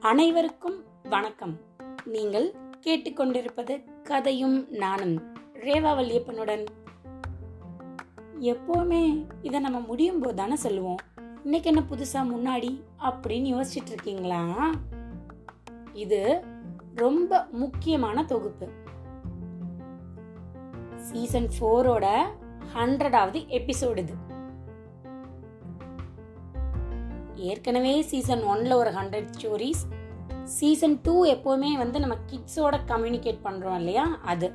அனைவருக்கும் வணக்கம். நீங்கள் கேட்டுக்கொண்டிருப்பது கதையும் நானும் ரேவா வல்லியப்பனுடன். எப்போவுமே இதை நம்ம முடியும் போது தானே சொல்லுவோம். இன்னைக்கு என்ன புதுசா முன்னாடி அப்படின்னு யோசிச்சுட்டு இருக்கீங்களா? இது ரொம்ப முக்கியமான தொகுப்பு. சீசன் ஃபோரோட ஹண்ட்ரடாவது எபிசோடு இது. ஏற்கனவே சீசன் ஒன்ல ஒரு ஹண்ட்ரட் ஸ்டோரிஸ் சீசன் டூ எப்போவுமே வந்து நம்ம கிட்ஸோட கம்யூனிகேட் பண்றோம் இல்லையா? அது.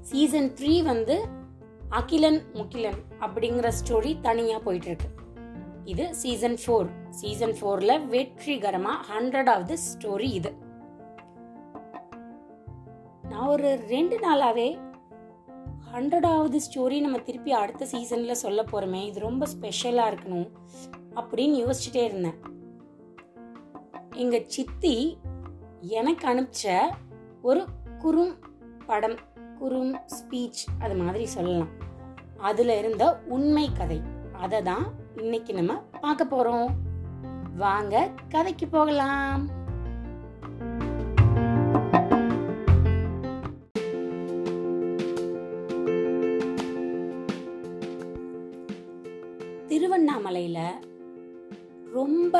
சீசன் த்ரீ வந்து அகிலன் முகிலன் அப்படிங்கிற ஸ்டோரி தனியா போயிட்டு இருக்கு இது சீசன் ஃபோர் சீசன் ஃபோர்ல வெற்றிகரமா ஹண்ட்ரடாவது ஸ்டோரி இது. நான் ஒரு ரெண்டு நாளாவே ஹண்ட்ரடாவது ஸ்டோரி நம்ம திருப்பி அடுத்த சீசனில் சொல்ல போகிறோமே இது ரொம்ப ஸ்பெஷலாக இருக்கணும் அப்படின்னு யோசிச்சுட்டே இருந்தேன். எங்கள் சித்தி எனக்கு அனுப்பிச்ச ஒரு குறும் படம் குறும் ஸ்பீச் அது மாதிரி சொல்லலாம். அதில் இருந்த உண்மை கதை. அதை தான் இன்னைக்கு நம்ம பார்க்க போகிறோம் வாங்க கதைக்கு போகலாம். ரொம்ப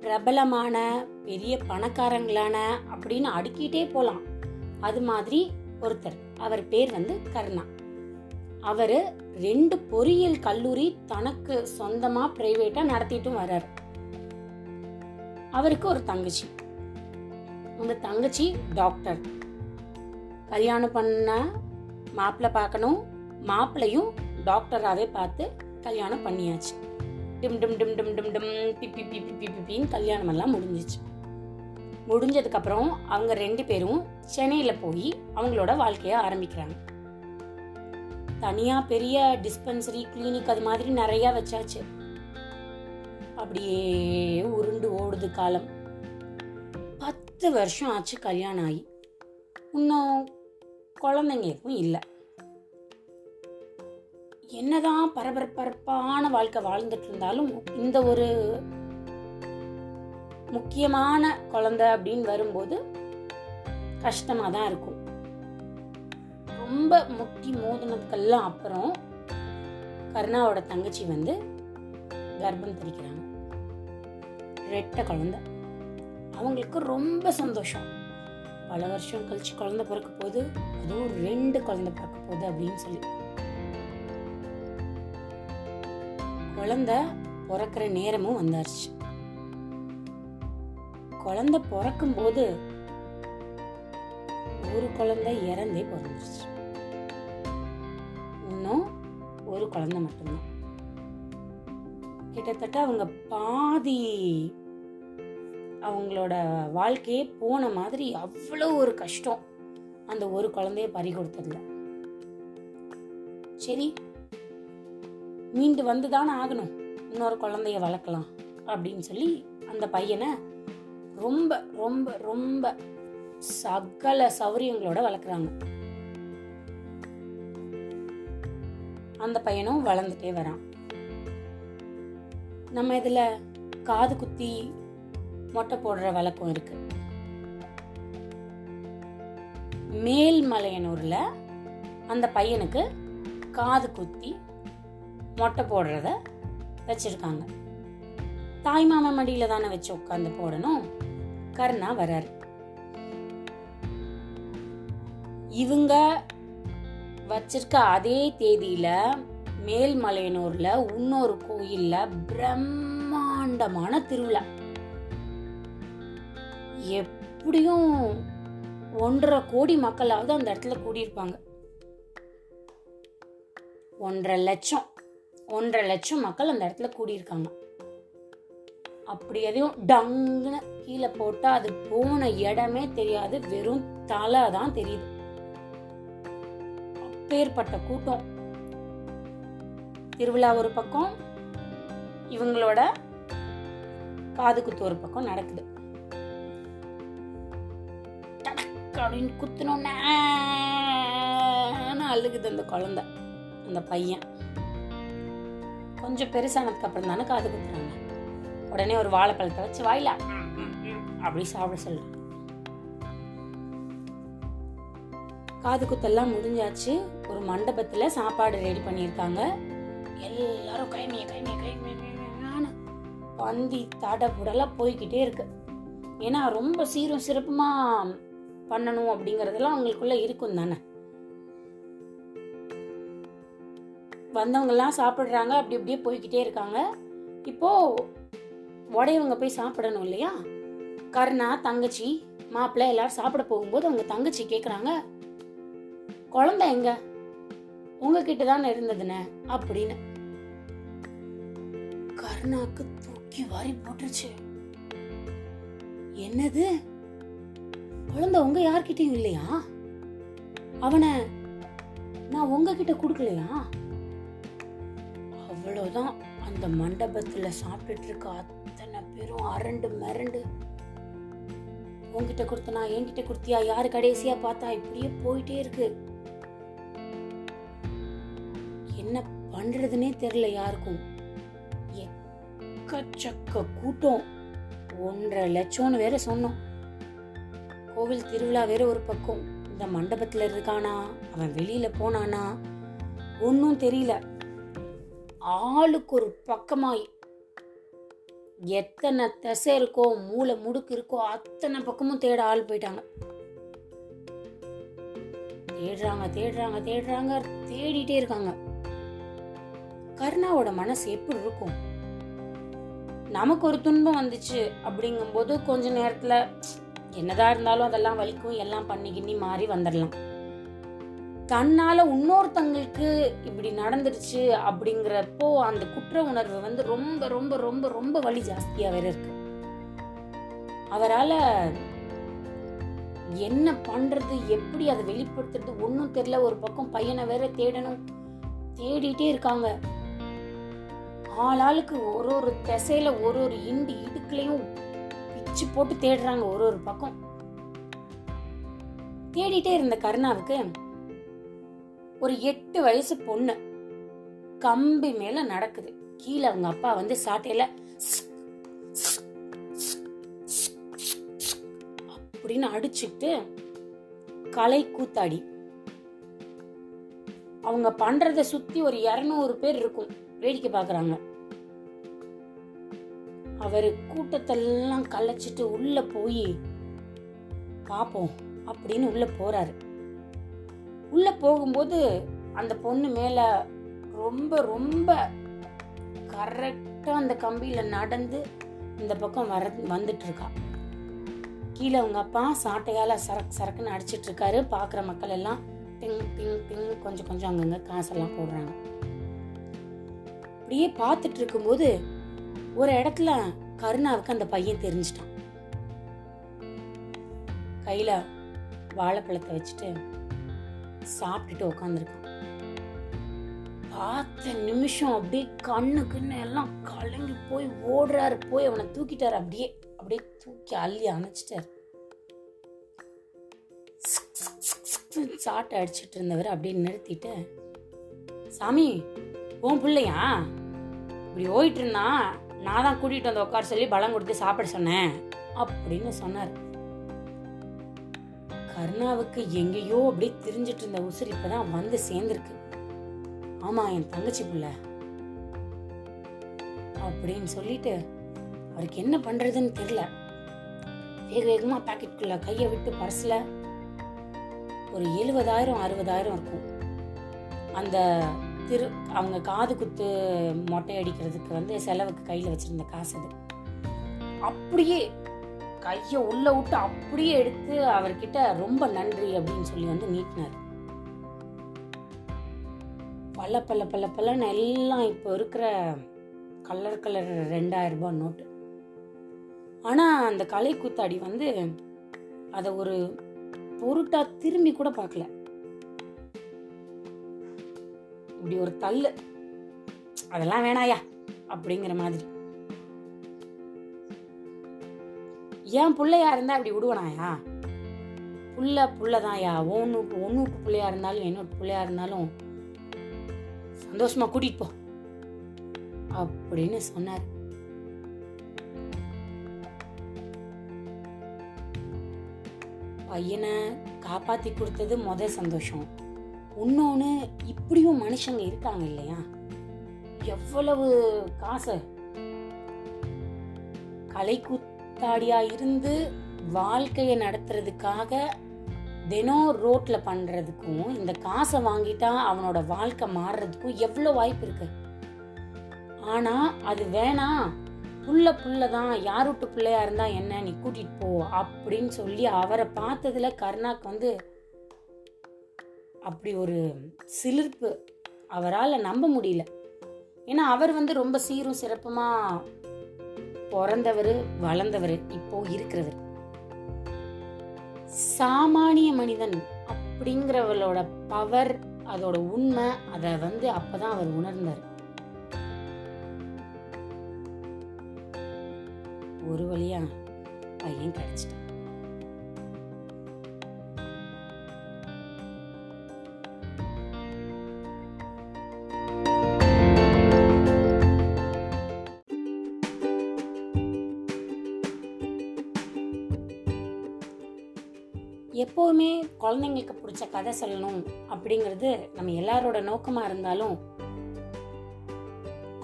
பிரபலமான பெரிய பணக்காரங்களான அப்படின்னு அடுக்கிட்டே போகலாம் அது மாதிரி ஒருத்தர். அவர் பேர் வந்து கர்ணா. அவர் ரெண்டு பொறியியல் கல்லூரி தனக்கு சொந்தமா பிரைவேட்டா நடத்திட்டும் வர்றாரு. அவருக்கு ஒரு தங்கச்சி. அந்த தங்கச்சி டாக்டர் கல்யாணம் பண்ண மாப்பிள்ளை பார்க்கணும். மாப்பிள்ளையும் டாக்டராகவே பார்த்து கல்யாணம் பண்ணியாச்சு. டும் டும் டும் டும் டும் டும் பிப்பி பிப்பி பிப்பி பிப்பின்னு கல்யாணம் எல்லாம் முடிஞ்சிச்சு. முடிஞ்சதுக்கப்புறம் அவங்க ரெண்டு பேரும் சென்னையில் போய் அவங்களோட வாழ்க்கைய ஆரம்பிக்கிறாங்க. தனியாக பெரிய டிஸ்பென்சரி கிளினிக் அது மாதிரி நிறைய வச்சாச்சு. அப்படியே உருண்டு ஓடுது காலம். பத்து வருஷம் ஆச்சு கல்யாணம் ஆகி. இன்னும் குழந்தைங்க எதுவும் இல்லை. என்னதான் பரபரப்பரப்பான வாழ்க்கை வாழ்ந்துட்டு இருந்தாலும் இந்த ஒரு முக்கியமான குழந்தை அப்படின்னு வரும்போது கஷ்டமாக தான் இருக்கும். ரொம்ப முட்டி மோதினதுக்கெல்லாம் அப்புறம் கருணாவோட தங்கச்சி வந்து கர்ப்பம் தெரிக்கிறாங்க. ரெட்டை குழந்தை. அவங்களுக்கு ரொம்ப சந்தோஷம். பல வருஷம் கழிச்சு குழந்தை பிறக்க போகுது. அதுவும் ரெண்டு குழந்தை பிறக்க போகுது அப்படின்னு சொல்லி. குழந்தை பிறக்கிற நேரமும் வந்தாச்சு. குழந்தை பிறக்கும் போது ஒரு குழந்தை இறந்தே பிறந்துருச்சு. இன்னும் ஒரு குழந்தை மட்டும்தான். கிட்டத்தட்ட அவங்க பாதி அவங்களோட வாழ்க்கையே போன மாதிரி அவ்வளோ ஒரு கஷ்டம். அந்த ஒரு குழந்தைய பறி கொடுத்ததுல. சரி மீண்டு வந்துதானே ஆகணும். இன்னொரு குழந்தைய வளர்க்கலாம் அப்படின்னு சொல்லி அந்த பையனை ரொம்ப ரொம்ப ரொம்ப சகல சௌரியங்களோட வளர்க்குறாங்க. அந்த பையனும் வளர்ந்துட்டே வரான். நம்ம இதுல காது குத்தி மொட்டை போடுற வழக்கம் இருக்கு. மேல்மலையனூர்ல அந்த பையனுக்கு காது குத்தி மொட்டை போடுறத வச்சிருக்காங்க. தாய் மாமா மடியில தானே வச்சு உட்காந்து போடணும்? கருணா வராரு. இவங்க வச்சிருக்க அதே தேதியில மேல்மலையனூர்ல இன்னொரு கோயில்ல பிரம்மாண்டமான திருவிழா. எப்படியும் ஒன்றரை கோடி மக்களாவது அந்த இடத்துல கூடியிருப்பாங்க. ஒன்றரை லட்சம். ஒன்றரை லட்சம் மக்கள் அந்த இடத்துல கூடியிருக்காங்க. அப்படி எதையும் டங்குன்னு கீழே போட்டா அது போன இடமே தெரியாது. வெறும் தலை தான் தெரியுது. அப்பேற்பட்ட கூட்டம். திருவிழா ஒரு பக்கம் இவங்களோட காது குத்து ஒரு பக்கம் நடக்குது. அப்படின்னு குத்துனோன்னு அழுகுது அந்த குழந்தை அந்த பையன். கொஞ்சம் பெருசானதுக்கு அப்புறம் தானே காது குத்துறாங்க. உடனே ஒரு வாழைப்பழத்தை வச்சு வாயில அப்படி சாப்பிட சொல்றாங்க காது குத்தெல்லாம் முடிஞ்சாச்சு. ஒரு மண்டபத்துல சாப்பாடு ரெடி பண்ணியிருக்காங்க. எல்லாரும் கைமிய கைமிய கைமியான பந்தி தடபுடலாம் போய்கிட்டே இருக்கு. ஏன்னா ரொம்ப சீரும் சிறப்புமா பண்ணணும் அப்படிங்கறதெல்லாம் அவங்களுக்குள்ள இருக்கும் தானே. வந்தவங்கெல்லாம் சாப்பிட்றாங்க அப்படி அப்படியே போய்கிட்டே இருக்காங்க. இப்போ உடையவங்க போய் சாப்பிடணும் இல்லையா? கருணா தங்கச்சி மாப்பிள்ளை எல்லாரும் சாப்பிட போகும்போது அவங்க தங்கச்சி கேட்குறாங்க குழந்தை எங்க? உங்ககிட்ட தானே இருந்ததுன்னு அப்படின்னு. கருணாக்கு தூக்கி வாரி போட்டுருச்சு. என்னது? குழந்தை உங்க யார்கிட்டயும் இல்லையா? அவனை நான் உங்ககிட்ட கொடுக்கலையா? அவ்வளோதான் அந்த மண்டபத்தில் சாப்பிட்டுட்டு இருக்க அத்தனை பேரும் அரண்டு மிரண்டு உன்கிட்ட கொடுத்தனா என்கிட்ட கொடுத்தியா? யாரு கடைசியா பார்த்தா? இப்படியே போயிட்டே இருக்கு. என்ன பண்றதுனே தெரியல யாருக்கும். எக்கச்சக்க கூட்டம். ஒன்றரை லட்சம்னு வேற சொன்னோம். கோவில் திருவிழா வேற ஒரு பக்கம். இந்த மண்டபத்துல இருக்கானா? அவன் வெளியில போனானா? ஒன்னும் தெரியல. ஆளுக்கு ஒரு பக்கமாய். எத்தனை தசை இருக்கோ மூளை முடுக்கு இருக்கோ அத்தனை பக்கமும் தேட ஆள் போயிட்டாங்க. தேடுறாங்க தேடுறாங்க தேடுறாங்க தேடிட்டே இருக்காங்க. கருணாவோட மனசு எப்படி இருக்கும்? நமக்கு ஒரு துன்பம் வந்துச்சு அப்படிங்கும்போது கொஞ்ச நேரத்துல என்னதான் இருந்தாலும் அதெல்லாம் வலிக்கும் எல்லாம் பண்ணி கிண்ணி மாறி வந்துடலாம் தன்னால இன்னொருத்தங்களுக்கு இப்படி நடந்துருச்சு அப்படிங்கிறப்போ அந்த குற்ற உணர்வு வந்து ரொம்ப ரொம்ப ரொம்ப ரொம்ப வலி ஜாஸ்தியா வேற இருக்கு. அவரால என்ன பண்றது எப்படி அதை வெளிப்படுத்துறது ஒன்றும் தெரியல. ஒரு பக்கம் பையனை வேற தேடணும். தேடிட்டே இருக்காங்க. ஆளாளுக்கு ஒரு ஒரு திசையில ஒரு ஒரு இண்டு இடுக்குலையும் பிச்சு போட்டு தேடுறாங்க ஒரு ஒரு பக்கம். தேடிட்டே இருந்த கருணாவுக்கு ஒரு எட்டு வயசு பொண்ணு. கம்பி மேல நடக்குது. கீழே அவங்க அப்பா வந்து சாட்டையில அப்படின்னு அடிச்சுட்டு கலை கூத்தாடி. அவங்க பண்றத சுத்தி ஒரு இருநூறு பேர் இருக்கும். வேடிக்கை பாக்குறாங்க அவரு கூட்டத்தெல்லாம் கலைச்சிட்டு உள்ள போய் பாப்போம் அப்படின்னு உள்ள போறாரு. உள்ள போகும்போது அந்த பொண்ணு மேல ரொம்ப ரொம்ப கரெக்டா அந்த கம்பியில நடந்து இந்த பக்கம் வர வந்துட்டு இருக்கா கீழே அவங்க அப்பா சாட்டையால சரக்கு சரக்குன்னு அடிச்சிட்டு இருக்காரு பாக்குற மக்கள் எல்லாம் டிங் டிங் டிங் கொஞ்சம் கொஞ்சம் அங்கங்க காசெல்லாம் போடுறாங்க. அப்படியே பார்த்துட்டு இருக்கும்போது ஒரு இடத்துல கருணாவுக்கு அந்த பையன் தெரிஞ்சிட்டான். கையில வாழைப்பழத்தை வச்சுட்டு சாப்பிட்டுட்டு உட்காந்துருக்கான் பார்த்த நிமிஷம் அப்படியே கண்ணு கண்ணு எல்லாம் கலங்கி போய் ஓடுறாரு போய் அவனை தூக்கிட்டாரு அப்படியே அப்படியே தூக்கி அள்ளி அணைச்சிட்டாரு. சாட்டை அடிச்சிட்டு இருந்தவர் அப்படியே நிறுத்திட்டு சாமி உன் பிள்ளையா? இப்படி ஓயிட்டு இருந்தா நான் தான் கூட்டிட்டு வந்து உட்கார சொல்லி பலம் கொடுத்து சாப்பிட சொன்னேன். அப்படின்னு சொன்னார். கருணாவுக்கு எங்கேயோ அப்படியே திரிஞ்சிட்டு இருந்த உசுர் இப்பதான் வந்து சேர்ந்திருக்கு. ஆமா என் தங்கச்சி புள்ள. அப்படின்னு சொல்லிட்டு அவருக்கு என்ன பண்றதுன்னு தெரியல. வேக வேகமா பாக்கெட்டுக்குள்ள கைய விட்டு பர்ஸ்ல ஒரு எழுபதாயிரம் அறுபதாயிரம் இருக்கும். அந்த திரு அவங்க காது குத்து மொட்டை அடிக்கிறதுக்கு வந்து செலவுக்கு கையில வச்சிருந்த காசு அது. அப்படியே கையை உள்ள விட்டு அப்படியே எடுத்து அவர்கிட்ட ரொம்ப நன்றி அப்படின்னு சொல்லி வந்து நீட்டினார். பல பல பல பலன்னு எல்லாம் இப்போ இருக்கிற கலர் கலர் ரெண்டாயிரம் ரூபாய் நோட்டு. ஆனால் அந்த கலை கூத்தாடி வந்து அதை ஒரு பொருட்டா திரும்பி கூட பார்க்கல. இப்படி ஒரு தள்ளு. அதெல்லாம் வேணாயா? அப்படிங்கிற மாதிரி. ஏன் பிள்ளையா இருந்தா இப்படி விடுவனாயா? புள்ள புள்ளதான்யா. ஒன்னு ஒன்று பிள்ளையா இருந்தாலும் என்னோட பிள்ளையா இருந்தாலும் சந்தோஷமா கூட்டிட்டு போ. அப்படின்னு சொன்னார். பையனை காப்பாத்தி கொடுத்தது முத சந்தோஷம். இன்னொன்னு இப்படியும் மனுஷங்க இருக்காங்க இல்லையா? எவ்வளவு காசு? கலைக்கூத்தாடியா இருந்து வாழ்க்கையை நடத்துறதுக்காக தினம் ரோட்ல பண்றதுக்கும் இந்த காசை வாங்கிட்டா அவனோட வாழ்க்கை மாறுறதுக்கும் எவ்வளவு வாய்ப்பு இருக்கு? ஆனா அது வேணாம் புள்ள புள்ளதான் யார் விட்டு பிள்ளையா இருந்தா என்ன? நீ கூட்டிட்டு போ அப்படின்னு சொல்லி அவரை பார்த்ததுல கருணாக்கு வந்து அப்படி ஒரு சிலிர்ப்பு அவரால் நம்ப முடியல. ஏன்னா அவர் வந்து ரொம்ப சீரும் சிறப்புமா பிறந்தவர் வளர்ந்தவர் இப்போ இருக்கிறவர். சாமானிய மனிதன் அப்படிங்கிறவளோட பவர் அதோட உண்மை அதை வந்து அப்பதான் அவர் உணர்ந்தார். ஒரு வழியா பையன் கிடைச்சிட்டான். எப்போவுமே குழந்தைங்களுக்கு பிடிச்ச கதை சொல்லணும் அப்படிங்கிறது நம்ம எல்லாரோட நோக்கமாக இருந்தாலும்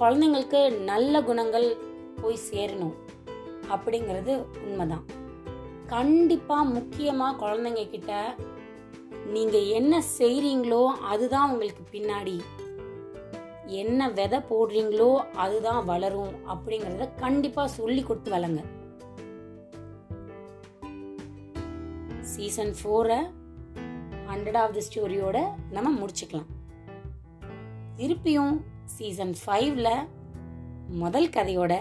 குழந்தைங்களுக்கு நல்ல குணங்கள் போய் சேரணும் அப்படிங்கிறது உண்மைதான். கண்டிப்பாக முக்கியமாக குழந்தைங்க கிட்ட நீங்கள் என்ன செய்கிறீங்களோ அதுதான் உங்களுக்கு பின்னாடி. என்ன விதை போடுறீங்களோ அதுதான் வளரும் அப்படிங்கிறத கண்டிப்பாக சொல்லி கொடுத்து வளங்க சீசன் ஃபோரை ஹண்ட்ரடாவது ஸ்டோரியோட நம்ம முடிச்சுக்கலாம். திருப்பியும் சீசன் ஃபைவ்ல முதல் கதையோட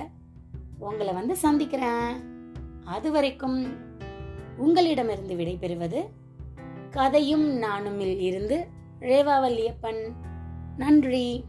உங்களை வந்து சந்திக்கிறேன். அது வரைக்கும் உங்களிடமிருந்து விடைபெறுவது கதையும் நானுமில் இருந்து ரேவாவல்லியப்பன் நன்றி.